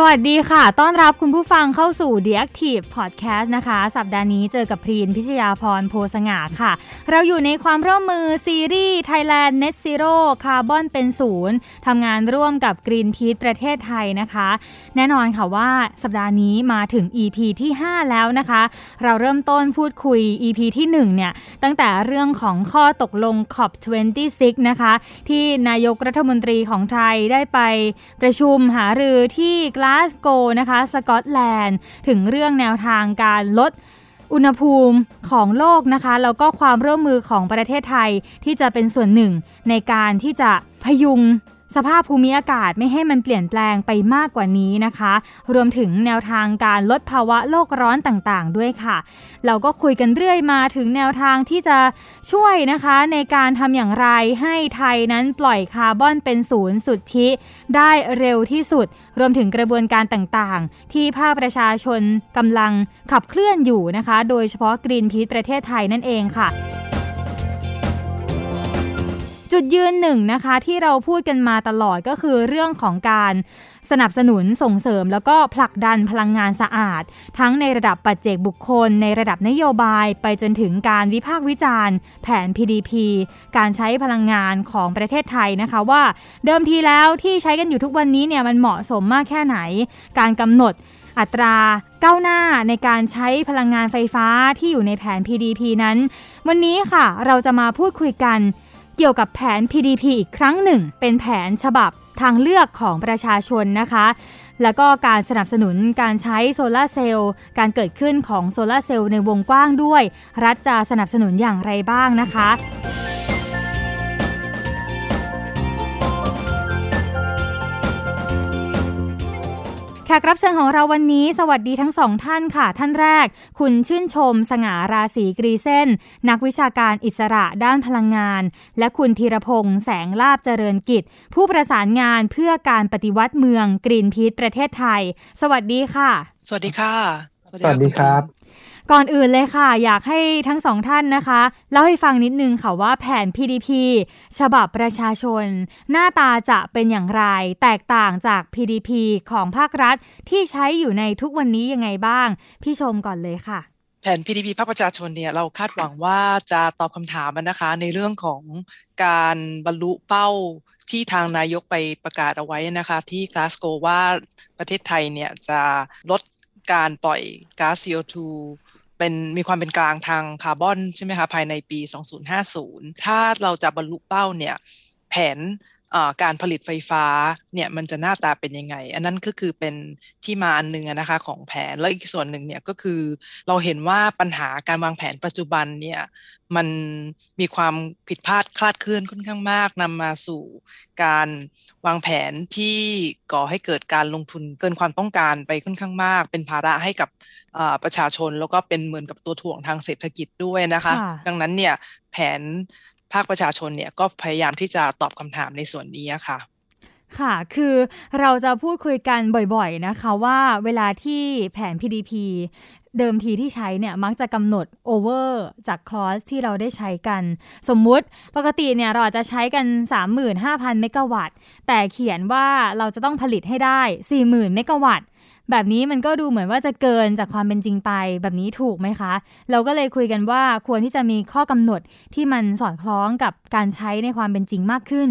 สวัสดีค่ะ ต้อนรับคุณผู้ฟังเข้าสู่ The Active Podcast นะคะ สัปดาห์นี้เจอกับพรีนพิชยาพรโพสง่าค่ะ เราอยู่ในความร่วมมือซีรีส์ Thailand Net Zero คาร์บอนเป็นศูนย์ทำงานร่วมกับ Greenpeace ประเทศไทยนะคะ แน่นอนค่ะว่าสัปดาห์นี้มาถึง EP ที่ 5 แล้วนะคะ เราเริ่มต้นพูดคุย EP ที่ 1 เนี่ย ตั้งแต่เรื่องของข้อตกลง COP26 นะคะ ที่นายกรัฐมนตรีของไทยได้ไปประชุมหารือที่กลาสโกนะคะสกอตแลนด์ ถึงเรื่องแนวทางการลดอุณหภูมิของโลกนะคะแล้วก็ความร่วมมือของประเทศไทยที่จะเป็นส่วนหนึ่งในการที่จะพยุง สภาพภูมิอากาศไม่ให้มันเปลี่ยนแปลงไปมากกว่านี้นะคะ รวมถึงแนวทางการลดภาวะโลกร้อนต่างๆ ด้วยค่ะ เราก็คุยกันเรื่อยมาถึงแนวทางที่จะช่วยนะคะในการทำอย่างไรให้ไทยนั้นปล่อยคาร์บอนเป็นศูนย์สุทธิได้เร็วที่สุด รวมถึงกระบวนการต่างๆ ที่ภาคประชาชนกำลังขับเคลื่อนอยู่นะคะ โดยเฉพาะกรีนพีทประเทศไทยนั่นเองค่ะ จุดยืนหนึ่งนะคะที่เราพูดกันมาตลอดก็คือเรื่องของการสนับสนุนส่งเสริม แล้วก็ผลักดันพลังงานสะอาด ทั้งในระดับปัจเจกบุคคล ในระดับนโยบาย ไปจนถึงการวิพากษ์วิจารณ์ แผน PDP การใช้พลังงานของประเทศไทยนะคะว่า เดิมทีแล้วที่ใช้กันอยู่ทุกวันนี้เนี่ยมันเหมาะสมมากแค่ไหน การกำหนดอัตราก้าวหน้าในการใช้พลังงานไฟฟ้าที่อยู่ในแผน PDP นั้น วันนี้ค่ะ เราจะมาพูดคุยกัน เกี่ยวกับแผน PDP อีกครั้งหนึ่ง เป็นแผนฉบับทางเลือกของประชาชนนะคะ แล้วก็การสนับสนุนการใช้โซลาเซลล์ การเกิดขึ้นของโซลาเซลล์ในวงกว้างด้วย รัฐจะสนับสนุนอย่างไรบ้างนะคะ แขกรับเชิญของเราวันนี้ สวัสดีทั้งสองท่านค่ะ ท่านแรก คุณชื่นชม สง่าราศีกรีเส้น นักวิชาการอิสระด้านพลังงาน และคุณธีรพงษ์แสงลาบเจริญกิจ ผู้ประสานงานเพื่อการปฏิวัติเมืองกรีนพีทประเทศไทย สวัสดีค่ะ สวัสดีค่ะ สวัสดีครับ ก่อนอื่นเลยค่ะ อยากให้ทั้งสองท่านนะคะเล่าให้ฟังนิดนึงค่ะว่าแผน PDP ฉบับประชาชน หน้าตาจะเป็นอย่างไร แตกต่างจาก PDP ของภาครัฐที่ใช้อยู่ในทุกวันนี้ยังไงบ้าง พี่ชมก่อนเลยค่ะ แผน PDP ภาคประชาชนเนี่ยเราคาดหวังว่าจะตอบคำถามนะคะ ในเรื่องของการบรรลุเป้าที่ทางนายกไปประกาศเอาไว้นะคะ ที่กลาสโกว่าประเทศไทยเนี่ยจะลด การปล่อยก๊าซ CO2 เป็นมีความเป็นกลางทางคาร์บอนใช่ไหมคะภายในปี 2050 ถ้าเราจะบรรลุเป้าเนี่ยแผน การผลิตไฟฟ้าเนี่ยมันจะหน้าตาเป็นยังไง อันนั้นก็คือเป็นที่มาอันหนึ่งนะคะของแผนแล้วอีกส่วนหนึ่งเนี่ยก็คือเราเห็นว่าปัญหาการวางแผนปัจจุบันเนี่ยมันมีความผิดพลาดคลาดเคลื่อนค่อนข้างมากนำมาสู่การวางแผนที่ก่อให้เกิดการลงทุนเกินความต้องการไปค่อนข้างมาก เป็นภาระให้กับประชาชนแล้วก็เป็นเหมือนกับตัวถ่วงทางเศรษฐกิจด้วยนะคะ ดังนั้นเนี่ยแผน ภาคประชาชนเนี่ยก็พยายามที่จะตอบคำถามในส่วนนี้ค่ะค่ะ คือเราจะพูดคุยกันบ่อยๆนะคะว่าเวลาที่แผน PDP เดิมทีที่ใช้เนี่ยมักจะกำหนดโอเวอร์จากคลอสที่เราได้ใช้กัน สมมุติปกติเนี่ยเราอาจจะใช้กัน 35,000 เมกะวัตต์ แต่เขียนว่าเราจะต้องผลิตให้ได้ 40,000 เมกะวัตต์ แบบนี้มันก็ดูเหมือนว่าจะเกินจากความเป็นจริงไปแบบนี้ถูกไหมคะ เราก็เลยคุยกันว่าควรที่จะมีข้อกำหนดที่มันสอดคล้องกับการใช้ในความเป็นจริงมากขึ้น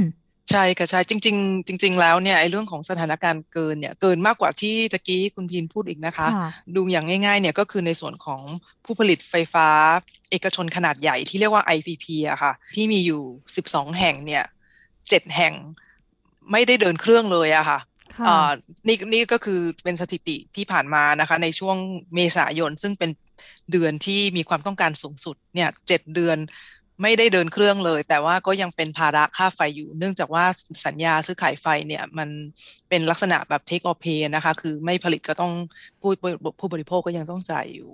ใช่ค่ะใช่จริง ๆ จริง ๆ แล้วเนี่ยไอ้เรื่องของสถานการณ์เกินเนี่ยเกินมากกว่าที่ตะกี้คุณพีนพูดอีกนะคะ ดูอย่างง่ายๆเนี่ยก็คือในส่วนของผู้ผลิตไฟฟ้า เอกชนขนาดใหญ่ที่เรียกว่า IPP อะค่ะ ที่มีอยู่ 12 แห่งเนี่ยเจ็ดแห่งไม่ได้เดินเครื่องเลยอะค่ะ นี่นี่ก็คือเป็นสถิติที่ผ่านมานะคะ ในช่วงเมษายน ซึ่งเป็นเดือนที่มีความต้องการสูงสุดเนี่ยเจ็ดเดือนไม่ได้เดินเครื่องเลย แต่ว่าก็ยังเป็นภาระค่าไฟอยู่ เนื่องจากว่าสัญญาซื้อขายไฟเนี่ยมันเป็นลักษณะแบบ take or pay นะคะ คือไม่ผลิตก็ต้องผู้ผู้บริโภคก็ยังต้องจ่ายอยู่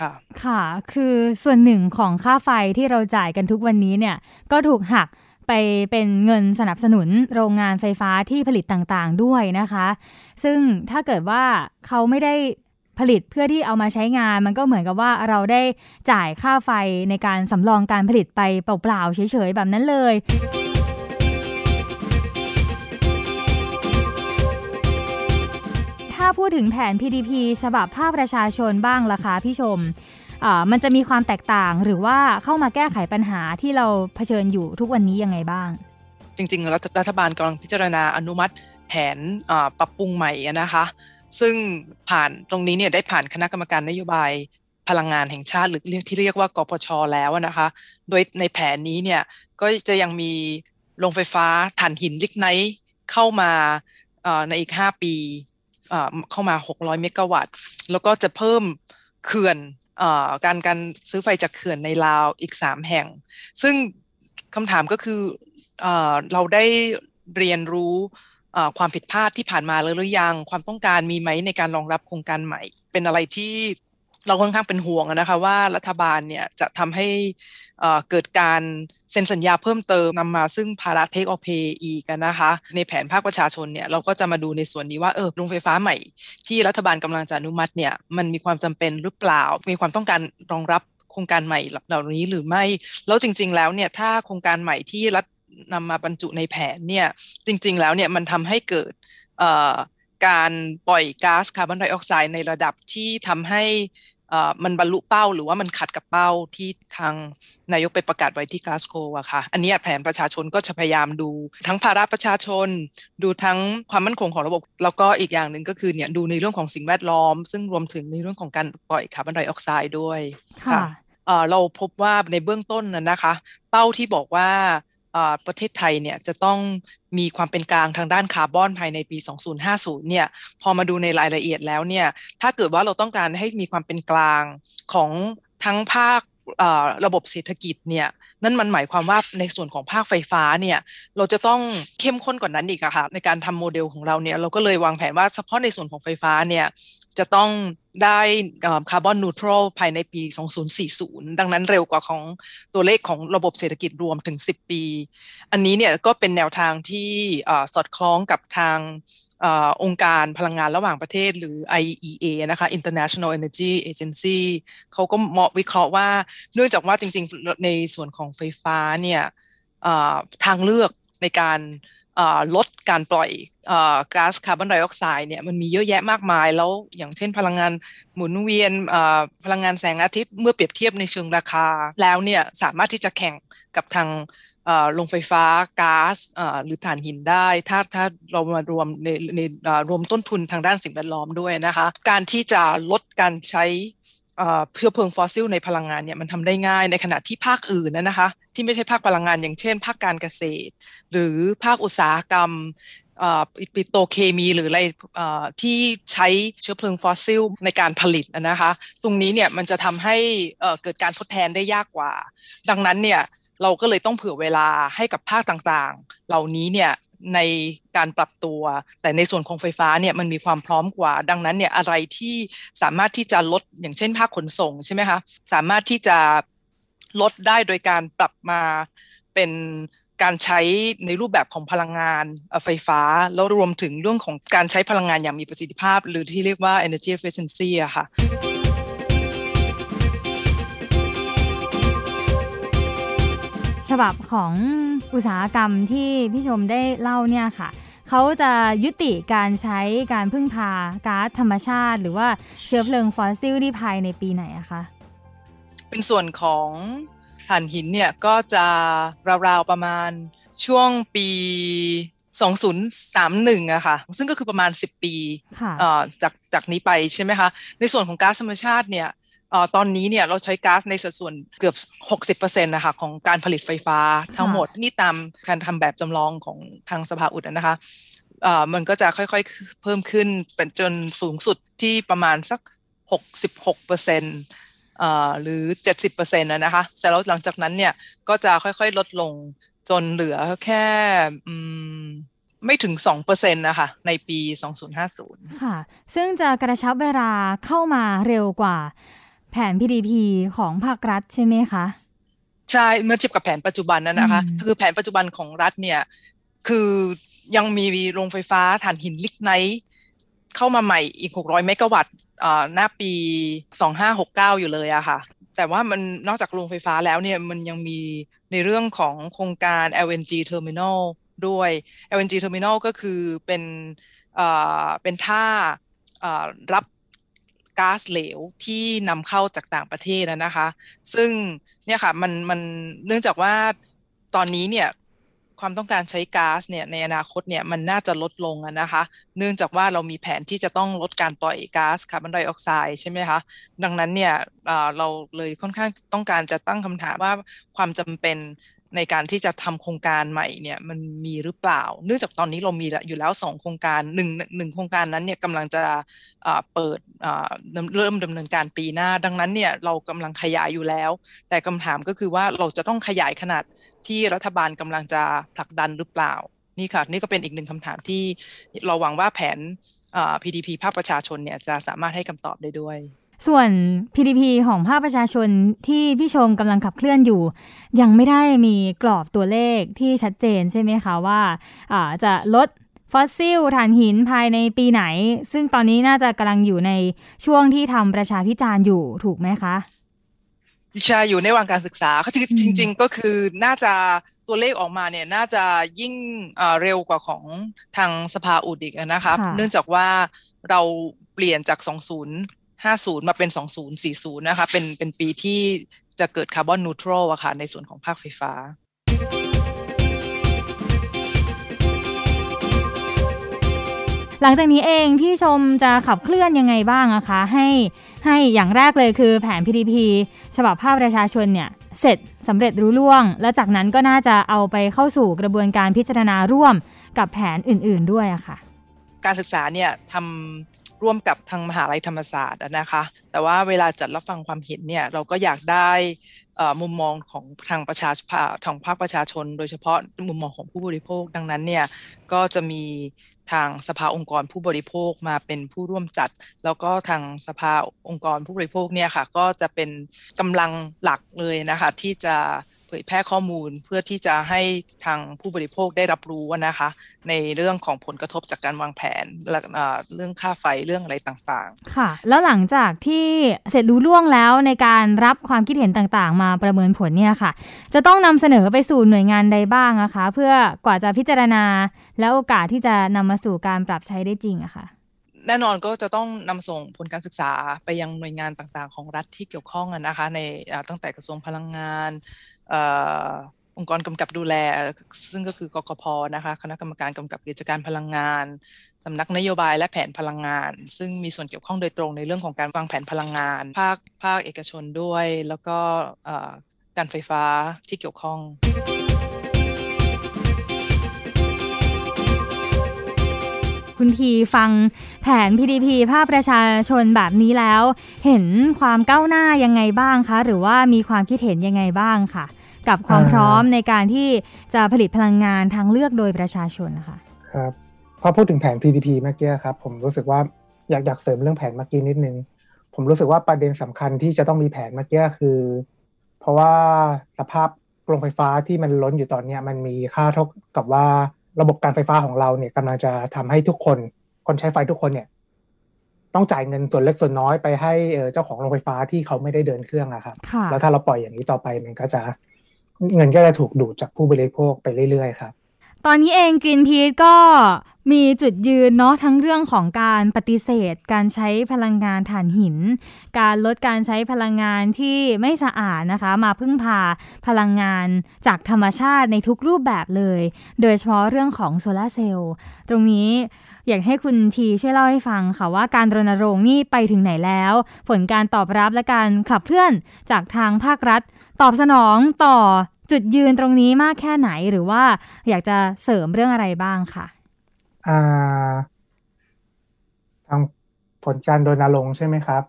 ค่ะ ค่ะ คือส่วนหนึ่งของค่าไฟที่เราจ่ายกันทุกวันนี้เนี่ยก็ถูกหัก ไปเป็นเงินสนับสนุนโรงงานไฟฟ้าที่ผลิตต่างๆด้วยนะคะ ซึ่งถ้าเกิดว่าเขาไม่ได้ผลิตเพื่อที่เอามาใช้งานมันก็เหมือนกับว่าเราได้จ่ายค่าไฟในการสำรองการผลิตไปเปล่าๆเฉยๆแบบนั้นเลย ถ้าพูดถึงแผน PDP ฉบับภาคประชาชนบ้างล่ะคะพี่ชม มันจะมีความแตกต่างหรือว่าเข้ามาแก้ไขปัญหาที่เราเผชิญอยู่ทุกวันนี้ยังไงบ้าง จริงๆ รัฐบาลกำลังพิจารณาอนุมัติแผนปรับปรุงใหม่นะคะ ซึ่งผ่านตรงนี้เนี่ยได้ผ่านคณะกรรมการนโยบายพลังงานแห่งชาติหรือที่เรียกว่ากปชแล้วนะคะ โดยในแผนนี้เนี่ยก็จะยังมีโรงไฟฟ้าถ่านหินลิกไนท์เข้ามาในอีก 5 ปีเข้ามา 600 เมกะวัตต์ แล้วก็จะเพิ่ม เขื่อนการการซื้อไฟจากเขื่อนในลาวอีก 3 แห่ง ซึ่งคำถามก็คือเราได้เรียนรู้ความผิดพลาดที่ผ่านมาหรือยัง ความต้องการมีไหมในการรองรับโครงการใหม่ เป็นอะไรที่ เราค่อนข้างเป็นห่วงนะคะว่ารัฐบาลเนี่ยจะทำให้เกิดการเซ็นสัญญาเพิ่มเติมนำมาซึ่งภาระเทคออเพย์อีกนะคะ ในแผนภาคประชาชนเนี่ยเราก็จะมาดูในส่วนนี้ว่าเออโรงไฟฟ้าใหม่ ที่รัฐบาลกำลังจะอนุมัติเนี่ยมันมีความจำเป็นหรือเปล่า มีความต้องการรองรับโครงการใหม่เหล่านี้หรือไม่ แล้วจริง ๆ แล้วเนี่ยถ้าโครงการใหม่ที่รัฐนำมาบรรจุในแผนเนี่ยจริง ๆ แล้วเนี่ยมันทำให้เกิดการปล่อยก๊าซคาร์บอนไดออกไซด์ในระดับที่ทำให้ มันบรรลุเป้าหรือว่ามันขัดกับเป้าที่ทางนายกไปประกาศไว้ที่กาสโกอะค่ะ อันนี้แผนประชาชนก็จะพยายามดู ทั้งภาระประชาชน ดูทั้งความมั่นคงของระบบ แล้วก็อีกอย่างหนึ่งก็คือเนี่ยดูในเรื่องของสิ่งแวดล้อม ซึ่งรวมถึงในเรื่องของการปล่อยคาร์บอนไดออกไซด์ด้วยค่ะเราพบว่าในเบื้องต้นนะคะ เป้าที่บอกว่า ประเทศไทยเนี่ยจะต้องมีความเป็นกลางทางด้านคาร์บอนภายในปี 2050 เนี่ยพอมาดูในรายละเอียดแล้วเนี่ยถ้าเกิดว่าเราต้องการให้มีความเป็นกลางของทั้งภาคระบบเศรษฐกิจเนี่ยนั่นมันหมายความว่าในส่วนของภาคไฟฟ้าเนี่ยเราจะต้องเข้มข้นกว่านั้นอีกอะค่ะในการทำโมเดลของเราเนี่ยเราก็เลยวางแผนว่าเฉพาะในส่วนของไฟฟ้าเนี่ยจะต้องได้คาร์บอนนูทรัลภายในปี 2040 ดังนั้นเร็วกว่าของตัวเลขของระบบเศรษฐกิจรวมถึง 10 ปี อันนี้เนี่ยก็เป็นแนวทางที่สอดคล้องกับทางองค์การพลังงานระหว่างประเทศหรือ IEA นะคะ International Energy Agency เขาก็เหมาะวิเคราะห์ว่าเนื่องจากว่าจริงๆ ในส่วนของไฟฟ้าเนี่ยทางเลือกในการ ลดการปล่อยก๊าซคาร์บอนไดออกไซด์เนี่ยมันมีเยอะแยะมากมาย แล้วอย่างเช่นพลังงานหมุนเวียนพลังงานแสงอาทิตย์เมื่อเปรียบเทียบในเชิงราคา แล้วเนี่ยสามารถที่จะแข่งกับทางโรงไฟฟ้าก๊าซหรือถ่านหินได้ ถ้าถ้าเรามารวมในในรวมต้นทุนทางด้านสิ่งแวดล้อมด้วยนะคะ การที่จะลดการใช้ เพื่อเพลิงฟอสซิลในพลังงานเนี่ยมันทำได้ง่ายในขณะที่ภาคอื่นนะคะ ที่ไม่ใช่ภาคพลังงานอย่างเช่น ภาคการเกษตร หรือภาคอุตสาหกรรมปิโตเคมีหรืออะไรที่ใช้เชื้อเพลิงฟอสซิลในการผลิตนะคะ ตรงนี้เนี่ยมันจะทำให้เกิดการทดแทนได้ยากกว่า ดังนั้นเนี่ยเราก็เลยต้องเผื่อเวลาให้กับภาคต่างๆ เหล่านี้เนี่ย ในการปรับตัว แต่ในส่วนของไฟฟ้าเนี่ยมันมีความพร้อมกว่า ดังนั้นเนี่ยอะไรที่สามารถที่จะลดอย่างเช่นภาคขนส่งใช่ไหมคะสามารถที่จะลดได้โดยการปรับมาเป็นการใช้ในรูปแบบของพลังงานไฟฟ้า แล้วรวมถึงเรื่องของการใช้พลังงานอย่างมีประสิทธิภาพ หรือที่เรียกว่า energy efficiency อะค่ะฉบับของ อุตสาหกรรมที่พี่ชมได้เล่าเนี่ยค่ะเขาจะยุติการใช้การพึ่งพาก๊าซธรรมชาติ หรือว่าเชื้อเพลิงฟอสซิลที่ภายในปีไหนอะคะเป็นส่วนของถ่านหินเนี่ยก็จะราวๆประมาณช่วงปี 2031อะค่ะ ซึ่งก็คือประมาณ 10 ปีจากจากนี้ไปใช่ไหมคะ ในส่วนของก๊าซธรรมชาติเนี่ย ตอนนี้เนี่ยเราใช้ก๊าซในสัดส่วนเกือบ 60%นะคะของการผลิตไฟฟ้าทั้งหมดนี่ตามการทำแบบจำลองของทางสภาอุดนะคะมันก็จะค่อยๆเพิ่มขึ้นเป็นจนสูงสุดที่ประมาณสัก 66%หรือ 70%นะคะแต่แล้วหลังจากนั้นเนี่ยก็จะค่อยๆลดลงจนเหลือแค่ไม่ถึง 2%นะคะในปี 2050 ค่ะ ซึ่งจะกระชับเวลาเข้ามาเร็วกว่า แผน PDP ของภาครัฐใช่ไหมคะใช่เมื่อเทียบกับแผนปัจจุบันนั้นนะคะ คือแผนปัจจุบันของรัฐเนี่ยคือยังมีโรงไฟฟ้าถ่านหินลิกไนท์เข้ามาใหม่อีก 600 เมกะวัตต์หน้าปี 2569 อยู่เลยอะค่ะ แต่ว่ามันนอกจากโรงไฟฟ้าแล้วเนี่ยมันยังมีในเรื่องของโครงการ LNG Terminal ด้วย LNG Terminal ก็คือเป็นเป็นท่ารับ ก๊าซเหลวที่นำเข้าจากต่างประเทศนะคะ ซึ่งเนี่ยค่ะมันมันเนื่องจากว่าตอนนี้เนี่ยความต้องการใช้ก๊าซเนี่ยในอนาคตเนี่ยมันน่าจะลดลงนะคะ เนื่องจากว่าเรามีแผนที่จะต้องลดการปล่อยก๊าซคาร์บอนไดออกไซด์ใช่ไหมคะ ดังนั้นเนี่ยเราเลยค่อนข้างต้องการจะตั้งคำถามว่าความจำเป็น ในการที่จะทำโครงการใหม่เนี่ยมันมีหรือเปล่า เนื่องจากตอนนี้เรามีอยู่แล้วสองโครงการหนึ่งหนึ่งโครงการนั้นเนี่ยกำลังจะเปิดเริ่มดำเนินการปีหน้า ดังนั้นเนี่ยเรากำลังขยายอยู่แล้ว แต่คำถามก็คือว่าเราจะต้องขยายขนาดที่รัฐบาลกำลังจะผลักดันหรือเปล่านี่ค่ะนี่ก็เป็นอีกหนึ่งคำถามที่เราหวังว่าแผน PDP ภาคประชาชนเนี่ยจะสามารถให้คำตอบได้ด้วย ส่วน PDP ของภาคประชาชนที่พี่ชมกำลังขับเคลื่อนอยู่ ยังไม่ได้มีกรอบตัวเลขที่ชัดเจนใช่ไหมคะว่าจะลดฟอสซิลถ่านหินภายในปีไหน ซึ่งตอนนี้น่าจะกำลังอยู่ในช่วงที่ทำประชาพิจารณ์อยู่ถูกไหมคะใช่อยู่ในวังการศึกษาคือจริง ๆ ก็คือน่าจะตัวเลขออกมาเนี่ยน่าจะยิ่งเร็วกว่าของทางสภาอุดิกนะคะ เนื่องจากว่าเราเปลี่ยนจาก 20 50 มาเป็น 2040 นะคะ เป็นเป็นปีที่จะเกิดคาร์บอนนูทรัลอะค่ะในส่วนของภาคไฟฟ้าหลังจากนี้เองที่ชมจะขับเคลื่อนยังไงบ้างอะคะ ให้ให้อย่างแรกเลยคือแผน PDP ฉบับภาพประชาชนเนี่ยเสร็จสำเร็จรู้ล่วง และจากนั้นก็น่าจะเอาไปเข้าสู่กระบวนการพิจารณาร่วมกับแผนอื่นๆด้วยอะค่ะ การศึกษาเนี่ยทำ ร่วมกับทางมหาลัยธรรมศาสตร์นะคะ แต่ว่าเวลาจัดรับฟังความเห็นเนี่ยเราก็อยากได้มุมมองของทางประชาชนทางภาคประชาชน โดยเฉพาะมุมมองของผู้บริโภค ดังนั้นเนี่ยก็จะมีทางสภาองค์กรผู้บริโภคมาเป็นผู้ร่วมจัด แล้วก็ทางสภาองค์กรผู้บริโภคเนี่ยค่ะก็จะเป็นกำลังหลักเลยนะคะที่จะ เผยแพร่ข้อมูลเพื่อที่จะให้ทางผู้บริโภคได้รับรู้นะคะ ในเรื่องของผลกระทบจากการวางแผนเรื่องค่าไฟเรื่องอะไรต่างๆ ค่ะ แล้วหลังจากที่เสร็จรู้ล่วงแล้วในการรับความคิดเห็นต่างๆ มาประเมินผลเนี่ยค่ะ จะต้องนำเสนอไปสู่หน่วยงานใดบ้างนะคะ เพื่อกว่าจะพิจารณา แล้วโอกาสที่จะนำมาสู่การปรับใช้ได้จริงอะคะ่ะแน่นอนก็จะต้องนำส่งผลการศึกษาไปยังหน่วยงานต่างๆ ของรัฐที่เกี่ยวข้องนะคะ ในตั้งแต่กระทรวงพลังงาน องค์กรกำกับดูแล ซึ่งก็คือกกพนะคะคณะกรรมการกำกับกิจการพลังงานสำนักนโยบายและแผนพลังงาน ซึ่งมีส่วนเกี่ยวข้องโดยตรงในเรื่องของการวางแผนพลังงาน ภาคภาคเอกชนด้วย แล้วก็การไฟฟ้าที่เกี่ยวข้องคุณทีฟังแผน PDP ภาคประชาชนแบบนี้แล้ว เห็นความก้าวหน้ายังไงบ้างคะ หรือว่ามีความคิดเห็นยังไงบ้างค่ะ กับความพร้อมในการที่จะผลิตพลังงานทางเลือกโดยประชาชนนะคะครับพอพูดถึงแผน PDP เมื่อกี้ครับ ผมรู้สึกว่าอยากอยากเสริมเรื่องแผนเมื่อกี้นิดนึง ผมรู้สึกว่าประเด็นสำคัญที่จะต้องมีแผนเมื่อกี้คือ เพราะว่าสภาพโรงไฟฟ้าที่มันล้นอยู่ตอนนี้มันมีค่าเท่ากับว่าระบบการไฟฟ้าของเราเนี่ยกำลังจะทำให้ทุกคน คนใช้ไฟทุกคนเนี่ย ต้องจ่ายเงินส่วนเล็กส่วนน้อยไปให้เจ้าของโรงไฟฟ้าที่เขาไม่ได้เดินเครื่องอะครับแล้วถ้าเราปล่อยอย่างนี้ต่อไปมันก็จะ เงินก็จะถูกดูดจากผู้บริโภคไปเรื่อยๆครับ ตอนนี้เองกรีนพีทก็มีจุดยืนเนาะทั้งเรื่องของการปฏิเสธ การใช้พลังงานถ่านหิน การลดการใช้พลังงานที่ไม่สะอาดนะคะ มาพึ่งพาพลังงานจากธรรมชาติในทุกรูปแบบเลย โดยเฉพาะเรื่องของโซลาเซลล์ตรงนี้อยากให้คุณทีช่วยเล่าให้ฟังค่ะว่าการรณรงค์นี่ไปถึงไหนแล้ว ผลการตอบรับและการขับเคลื่อนจากทางภาครัฐ ตอบสนองต่อจุดยืนตรงนี้มากแค่ไหนหรือว่าอยากจะเสริมเรื่องอะไรบ้างค่ะทางผลการรณรงค์ใช่ไหมครับ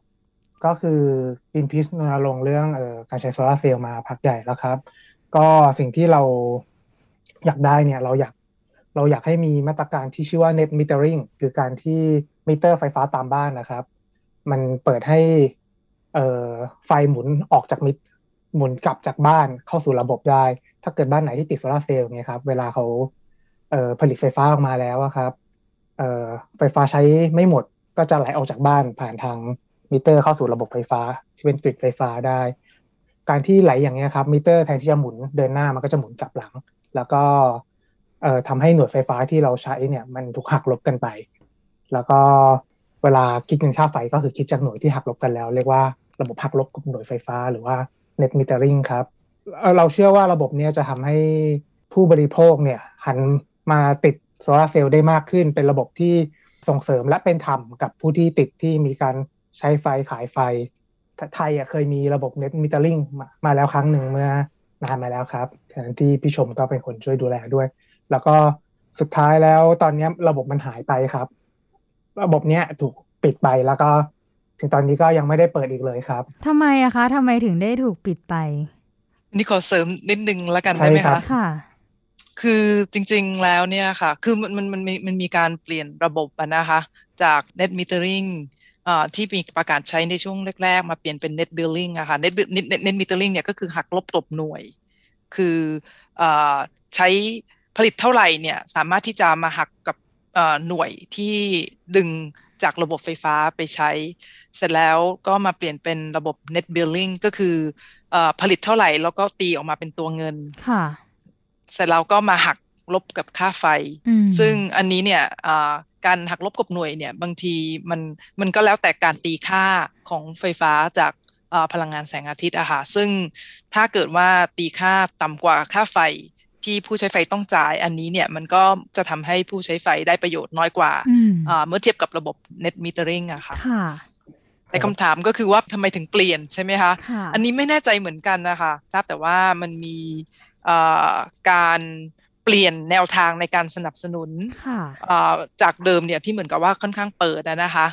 ก็คือ Greenpeace รณรงค์เรื่องเอ่อการใช้โซลาเซลล์มาพักใหญ่แล้วครับ ก็สิ่งที่เราอยากได้เนี่ยเราอยากเราอยากให้มีมาตรการที่ชื่อว่า net metering คือการที่มิเตอร์ไฟฟ้าตามบ้านนะครับ มันเปิดให้ไฟหมุนออกจากมิ หมุนกลับจากบ้านเข้าสู่ระบบได้ ถ้าเกิดบ้านไหนที่ติดโซลาเซลล์เนี่ยครับเวลาเขาผลิตไฟฟ้าออกมาแล้วครับไฟฟ้าใช้ไม่หมดก็จะไหลออกจากบ้านผ่านทางมิเตอร์เข้าสู่ระบบไฟฟ้าที่เป็น grid ไฟฟ้าได้ การที่ไหลอย่างนี้ครับมิเตอร์แทนที่จะหมุนเดินหน้ามันก็จะหมุนกลับหลัง แล้วก็ทำให้หน่วยไฟฟ้าที่เราใช้เนี่ยมันถูกหักลบกันไป แล้วก็เวลาคิดเงินค่าไฟก็คือคิดจากหน่วยที่หักลบกันแล้ว เรียกว่าระบบหักลบกับหน่วยไฟฟ้าหรือว่า net metering ครับ เราเชื่อว่าระบบนี้จะทำให้ผู้บริโภคเนี่ยหันมาติดโซลาเซลล์ได้มากขึ้น เป็นระบบที่ส่งเสริมและเป็นธรรมกับผู้ที่ติดที่มีการใช้ไฟขายไฟ ไทยเคยมีระบบ net metering มาแล้วครั้งหนึ่งเมื่อนานมาแล้วครับแทนที่พี่ชมก็เป็นคนช่วยดูแลด้วย แล้วก็สุดท้ายแล้วตอนนี้ระบบมันหายไปครับ ระบบเนี้ยถูกปิดไปแล้วก็ ถึงตอนนี้ก็ยังไม่ได้เปิดอีกเลยครับทำไมอะคะทำไมถึงได้ถูกปิดไป นี่ขอเสริมนิดนึงแล้วกันได้ไหมคะค่ะ คือจริงๆแล้วเนี่ยค่ะ คือมันมันมันมีมันมีการเปลี่ยนระบบนะคะ จาก net metering ที่มีประกาศใช้ในช่วงแรกๆ มาเปลี่ยนเป็น net billing อะค่ะ net net net metering เนี่ยก็คือหักลบตบหน่วย คือใช้ผลิตเท่าไหร่เนี่ยสามารถที่จะมาหักกับหน่วยที่ดึง จากระบบไฟฟ้าไปใช้ เสร็จแล้วก็มาเปลี่ยนเป็นระบบ net billing ก็คืออผลิตเท่าไหร่แล้วก็ตีออกมาเป็นตัวเงินค่ะ เสร็จแล้วก็มาหักลบกับค่าไฟ ซึ่งอันนี้เนี่ยการหักลบกับหน่วยเนี่ยบางทีมันมันก็แล้วแต่การตีค่าของไฟฟ้าจากพลังงานแสงอาทิตย์อะค่ะซึ่งถ้าเกิดว่าตีค่าต่ำกว่าค่าไฟ ที่ผู้ใช้ไฟต้องจ่าย อันนี้เนี่ยมันก็จะทำให้ผู้ใช้ไฟได้ประโยชน์น้อยกว่าเมื่อเทียบกับระบบ net metering อะค่ะแต่คำถามก็คือว่าทำไมถึงเปลี่ยนใช่ไหมคะ อันนี้ไม่แน่ใจเหมือนกันนะคะทราบแต่ว่ามันมีการเปลี่ยนแนวทางในการสนับสนุนจากเดิมเนี่ยที่เหมือนกับว่าค่อนข้างเปิดนะคะ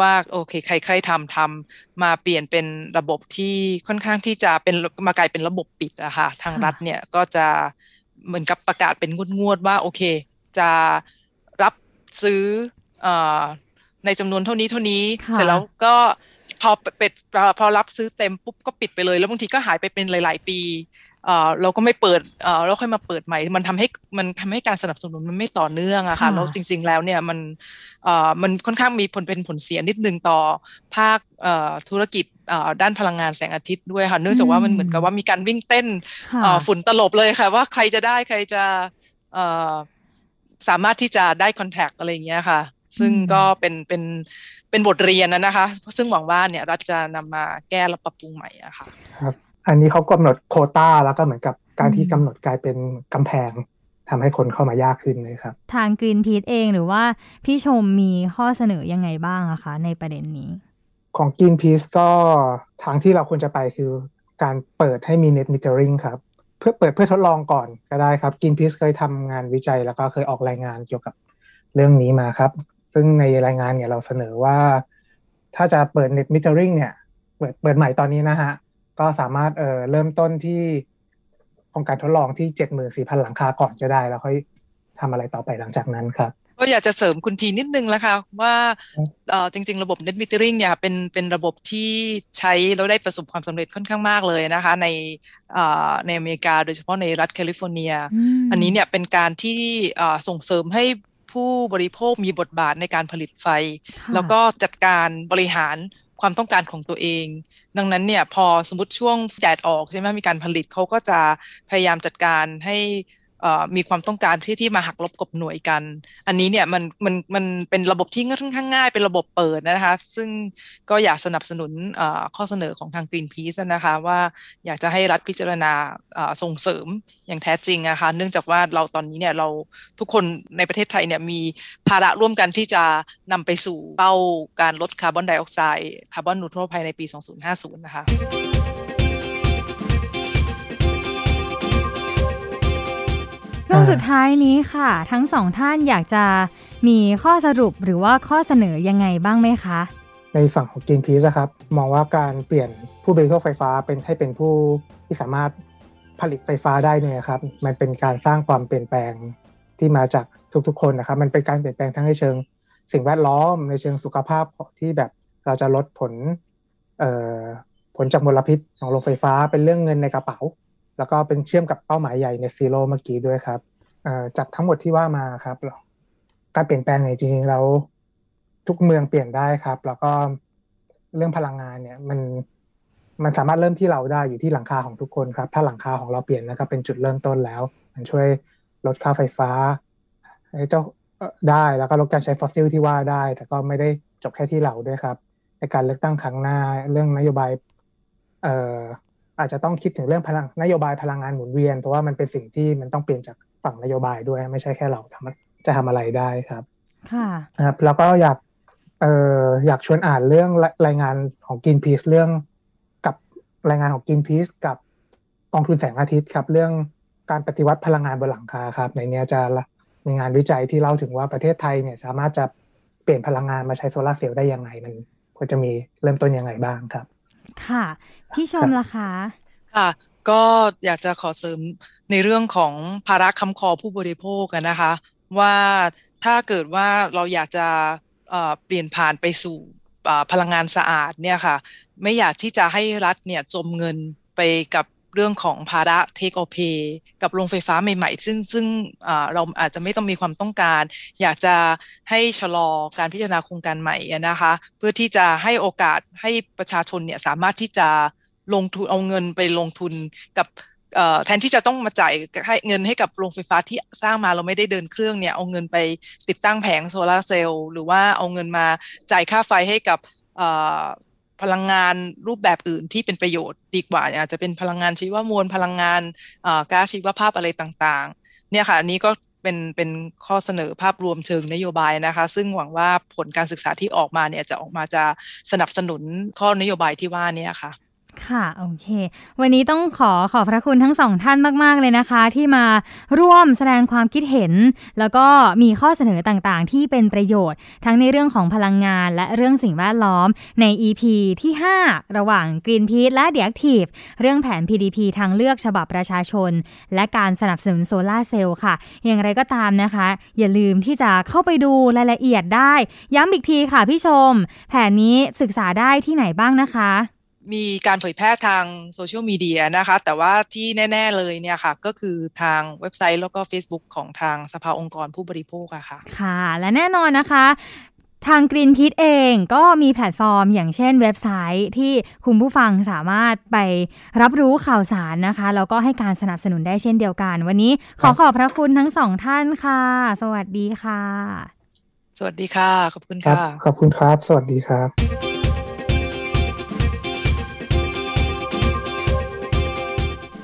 ว่าโอเคใครใครทำทำมาเปลี่ยนเป็นระบบที่ค่อนข้างที่จะเป็นมากลายเป็นระบบปิดอะค่ะทางรัฐเนี่ยก็จะ เหมือนกับประกาศเป็นงวดๆว่าโอเค จะรับซื้ออในจำนวนเท่านี้เท่านี้ เสร็จแล้วก็ พอเป็ดพอรับซื้อเต็มปุ๊บก็ปิดไปเลย แล้วบางทีก็หายไปเป็นหลาย ๆ ปีเออเราก็ไม่เปิดเออเราค่อยมาเปิดใหม่ มันทำให้มันทำให้การสนับสนุนมันไม่ต่อเนื่องอะค่ะแล้วจริง ๆ แล้วเนี่ยมันเออมันค่อนข้างมีผลเป็นผลเสียนิดนึงต่อภาคเอ่อธุรกิจด้านพลังงานแสงอาทิตย์ด้วยค่ะเนื่องจากว่ามันเหมือนกับว่ามีการวิ่งเต้นฝุ่นตลบเลยค่ะ ว่าใครจะได้ใครจะสามารถที่จะได้คอนแทคอะไรอย่างเงี้ยค่ะ ซึ่งก็เป็นเป็น เป็นบทเรียนนะนะคะ ซึ่งหวังว่าเนี่ยรัฐจะนำมาแก้และปรับปรุงใหม่อะค่ะครับอันนี้เขากำหนดโคต้าแล้วก็เหมือนกับการที่กำหนดกลายเป็นกำแพงทำให้คนเข้ามายากขึ้นเลยครับ ทางกรีนพีทเองหรือว่าพี่ชมมีข้อเสนอยังไงบ้างอะคะ ในประเด็นนี้ ของ Greenpeace ก็ทางที่เราควรจะไปคือการเปิดให้มี net metering ครับ เพื่อเปิดเพื่อทดลองก่อนก็ได้ครับ Greenpeace เคยทำงานวิจัยแล้วก็เคยออกรายงานเกี่ยวกับเรื่องนี้มาครับ ซึ่งในรายงานเนี่ยเราเสนอว่า ถ้าจะเปิด net metering เนี่ย เปิดเปิดใหม่ตอนนี้นะฮะ ก็สามารถเอ่อเริ่มต้นที่โครงการทดลองที่74,000หลังคาก่อนจะได้ แล้วค่อยทำอะไรต่อไปหลังจากนั้นครับก็อยากจะเสริมคุณทีนิดนึงแล้วค่ะว่าจริง ๆ ระบบ net metering เนี่ยเป็นเป็นระบบที่ใช้แล้วได้ประสบความสำเร็จค่อนข้างมากเลยนะคะในในอเมริกาโดยเฉพาะในรัฐแคลิฟอร์เนีย อันนี้เนี่ยเป็นการที่ส่งเสริมให้ ผู้บริโภคมีบทบาทในการผลิตไฟ แล้วก็จัดการบริหารความต้องการของตัวเอง ดังนั้นเนี่ยพอสมมติช่วงแดดออกใช่ไหมมีการผลิตเขาก็จะพยายามจัดการให้ มีความต้องการที่ที่มาหักลบกบหน่วยกัน อันนี้เนี่ยมันมันมันเป็นระบบที่ค่อนข้างง่ายเป็นระบบเปิดนะคะ ซึ่งก็อยากสนับสนุนข้อเสนอของทาง Greenpeace นะคะว่าอยากจะให้รัฐพิจารณาส่งเสริมอย่างแท้จริงนะคะเนื่องจากว่าเราตอนนี้เนี่ยเราทุกคนในประเทศไทยเนี่ยมีภาระร่วมกันที่จะนำไปสู่เป้าการลดคาร์บอนไดออกไซด์คาร์บอนนูโตรภายในปี 2050 นะคะ ช่วงสุดท้ายนี้ค่ะ ทั้งสองท่านอยากจะมีข้อสรุปหรือว่าข้อเสนอยังไงบ้างไหมคะ ในฝั่งของ Greenpeace ครับ มองว่าการเปลี่ยนผู้บริโภคไฟฟ้าเป็นให้เป็นผู้ที่สามารถผลิตไฟฟ้าได้เนี่ยครับ มันเป็นการสร้างความเปลี่ยนแปลงที่มาจากทุกๆ คนนะครับ มันเป็นการเปลี่ยนแปลงทั้งในเชิง สิ่งแวดล้อมในเชิงสุขภาพที่แบบเราจะลดผลผลจากมลพิษของโรงไฟฟ้าเป็นเรื่องเงินในกระเป๋า แล้วก็เป็นเชื่อมกับเป้าหมายใหญ่ในซีโร่เมื่อกี้ด้วยครับจากทั้งหมดที่ว่ามาครับการเปลี่ยนแปลงเนี่ยจริงๆแล้วทุกเมืองเปลี่ยนได้ครับ แล้วก็เรื่องพลังงานเนี่ยมันมันสามารถเริ่มที่เราได้อยู่ที่หลังคาของทุกคนครับ ถ้าหลังคาของเราเปลี่ยนแล้วก็เป็นจุดเริ่มต้นแล้ว มันช่วยลดค่าไฟฟ้าให้เจ้าได้แล้วก็ลดการใช้ฟอสซิลที่ว่าได้ แต่ก็ไม่ได้จบแค่ที่เราด้วยครับ ในการเลือกตั้งครั้งหน้าเรื่องนโยบายเอ่อ อาจจะต้องคิดถึงเรื่องพลังนโยบายพลังงานหมุนเวียน เพราะว่ามันเป็นสิ่งที่มันต้องเปลี่ยนจากฝั่งนโยบายด้วย ไม่ใช่แค่เราทำจะทำอะไรได้ครับ ค่ะครับ แล้วก็อยากเอ่ออยากชวนอ่านเรื่องรายงานของกินพีซเรื่องกับรายงานของกินพีซกับกองทุนแสงอาทิตย์ครับ เรื่องการปฏิวัติพลังงานบนหลังคาครับ ในนี้จะมีงานวิจัยที่เล่าถึงว่าประเทศไทยเนี่ย สามารถจะเปลี่ยนพลังงานมาใช้โซลาเซลล์ได้ยังไงมันควรจะมีเริ่มต้นยังไงบ้างครับ ค่ะ พี่ชมล่ะคะค่ะ ก็อยากจะขอเสริมในเรื่องของภาระคำคอผู้บริโภคกันนะคะ ว่าถ้าเกิดว่าเราอยากจะเปลี่ยนผ่านไปสู่พลังงานสะอาดเนี่ยค่ะ ไม่อยากที่จะให้รัฐเนี่ยจมเงินไปกับ เรื่องของภาระเทคโอเพกับโรงไฟฟ้าใหม่ ๆ ซึ่งซึ่งเราอาจจะไม่ต้องมีความต้องการ อยากจะให้ชะลอการพิจารณาโครงการใหม่นะคะ เพื่อที่จะให้โอกาสให้ประชาชนเนี่ยสามารถที่จะลงทุนเอาเงินไปลงทุนกับแทนที่จะต้องมาจ่ายให้เงินให้กับโรงไฟฟ้าที่สร้างมาเราไม่ได้เดินเครื่องเนี่ยเอาเงินไปติดตั้งแผงโซลาเซลล์หรือว่าเอาเงินมาจ่ายค่าไฟให้กับ พลังงานรูปแบบอื่นที่เป็นประโยชน์ดีกว่าอาจจะเป็นพลังงานชีวมวลพลังงานก๊าซชีวภาพอะไรต่างๆ เนี่ยค่ะอันนี้ก็เป็นเป็นข้อเสนอภาพรวมเชิงนโยบายนะคะ ซึ่งหวังว่าผลการศึกษาที่ออกมาเนี่ยจะออกมาจะสนับสนุนข้อนโยบายที่ว่านี้ค่ะ ค่ะโอเค วันนี้ต้องขอขอบพระคุณทั้งสองท่านมาก ๆ เลยนะคะ ที่มาร่วมแสดงความคิดเห็น แล้วก็มีข้อเสนอต่างๆ ที่เป็นประโยชน์ ทั้งในเรื่องของพลังงานและเรื่องสิ่งแวดล้อมใน EP ที่ 5 ระหว่าง Greenpeace และ The Active เรื่องแผน PDP ทางเลือกฉบับประชาชน และการสนับสนุนโซลาเซลล์ค่ะ อย่างไรก็ตามนะคะ อย่าลืมที่จะเข้าไปดูรายละเอียดได้ ย้ำอีกทีค่ะพี่ชม แผนนี้ศึกษาได้ที่ไหนบ้างนะคะ มีการเผยแพร่ทางโซเชียลมีเดียนะคะ แต่ว่าที่แน่ ๆ เลยเนี่ยค่ะ ก็คือทางเว็บไซต์แล้วก็ Facebook ของทางสภาองค์กรผู้บริโภคอะค่ะ ค่ะ และแน่นอนนะคะ ทาง Green p e a c e เองก็มีแพลตฟอร์ม อย่างเช่นเว็บไซต์ที่คุณผู้ฟังสามารถไปรับรู้ข่าวสารนะคะ แล้วก็ให้การสนับสนุนได้เช่นเดียวกัน วันนี้ขอขอบพระคุณทั้งสองท่านค่ะ สวัสดีค่ะ สวัสดีค่ะ ขอบคุณค่ะ ขอบคุณครับ สวัสดีครับ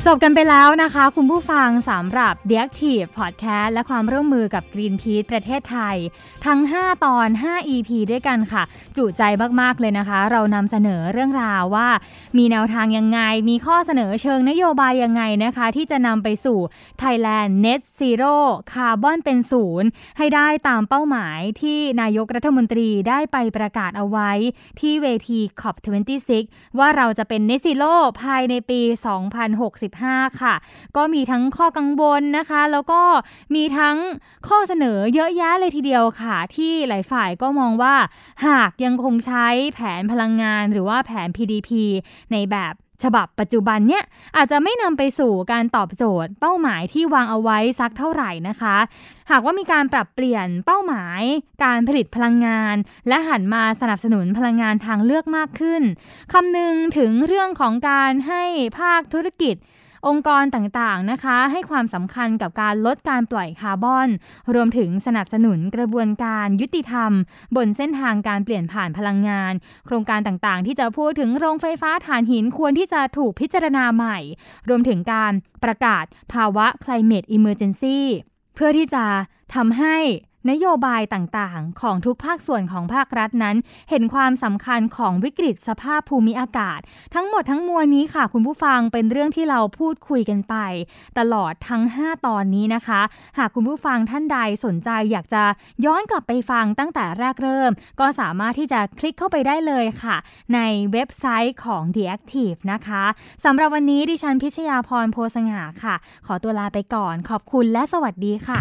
จบกันไปแล้วนะคะ คุณผู้ฟังสำหรับ The Active Podcast และความร่วมมือกับ Greenpeace ประเทศไทย ทั้ง 5 ตอน 5 EP ด้วยกันค่ะ จุใจมาก ๆ เลยนะคะ เรานำเสนอเรื่องราวว่า มีแนวทางยังไง มีข้อเสนอเชิงนโยบายยังไงนะคะ ที่จะนำไปสู่ Thailand Net Zero คาร์บอนเป็นศูนย์ให้ได้ตามเป้าหมายที่นายกรัฐมนตรีได้ไปประกาศเอาไว้ ที่เวที COP26 ว่าเราจะเป็น Net Zero ภายในปี 2060 5 ค่ะ ก็มีทั้งข้อกังวลนะคะ แล้วก็มีทั้งข้อเสนอเยอะแยะเลยทีเดียวค่ะ ที่หลายฝ่ายก็มองว่า หากยังคงใช้แผนพลังงานหรือว่าแผน PDP ในแบบฉบับปัจจุบันเนี่ยอาจจะไม่นำไปสู่การตอบโจทย์ เป้าหมายที่วางเอาไว้สักเท่าไหร่นะคะ หากว่ามีการปรับเปลี่ยนเป้าหมายการผลิตพลังงาน และหันมาสนับสนุนพลังงานทางเลือกมากขึ้นคำนึงถึงเรื่องของการให้ภาคธุรกิจ องค์กรต่างๆนะคะ ให้ความสำคัญกับการลดการปล่อยคาร์บอน รวมถึงสนับสนุนกระบวนการยุติธรรม บนเส้นทางการเปลี่ยนผ่านพลังงาน โครงการต่างๆ ที่จะพูดถึงโรงไฟฟ้าถ่านหินควรที่จะถูกพิจารณาใหม่ รวมถึงการประกาศภาวะ climate emergency เพื่อที่จะทำให้ นโยบายต่างๆ ของทุกภาคส่วนของภาครัฐนั้น เห็นความสำคัญของวิกฤตสภาพภูมิอากาศ ทั้งหมดทั้งมวลนี้ค่ะ คุณผู้ฟังเป็นเรื่องที่เราพูดคุยกันไป ตลอดทั้ง 5 ตอนนี้นะคะ หากคุณผู้ฟังท่านใดสนใจอยากจะย้อนกลับไปฟังตั้งแต่แรกเริ่ม ก็สามารถที่จะคลิกเข้าไปได้เลยค่ะ ในเว็บไซต์ของ The Active นะคะสำหรับวันนี้ดิฉันพิชยาพรโพสง่าค่ะ ขอตัวลาไปก่อน ขอบคุณและสวัสดีค่ะ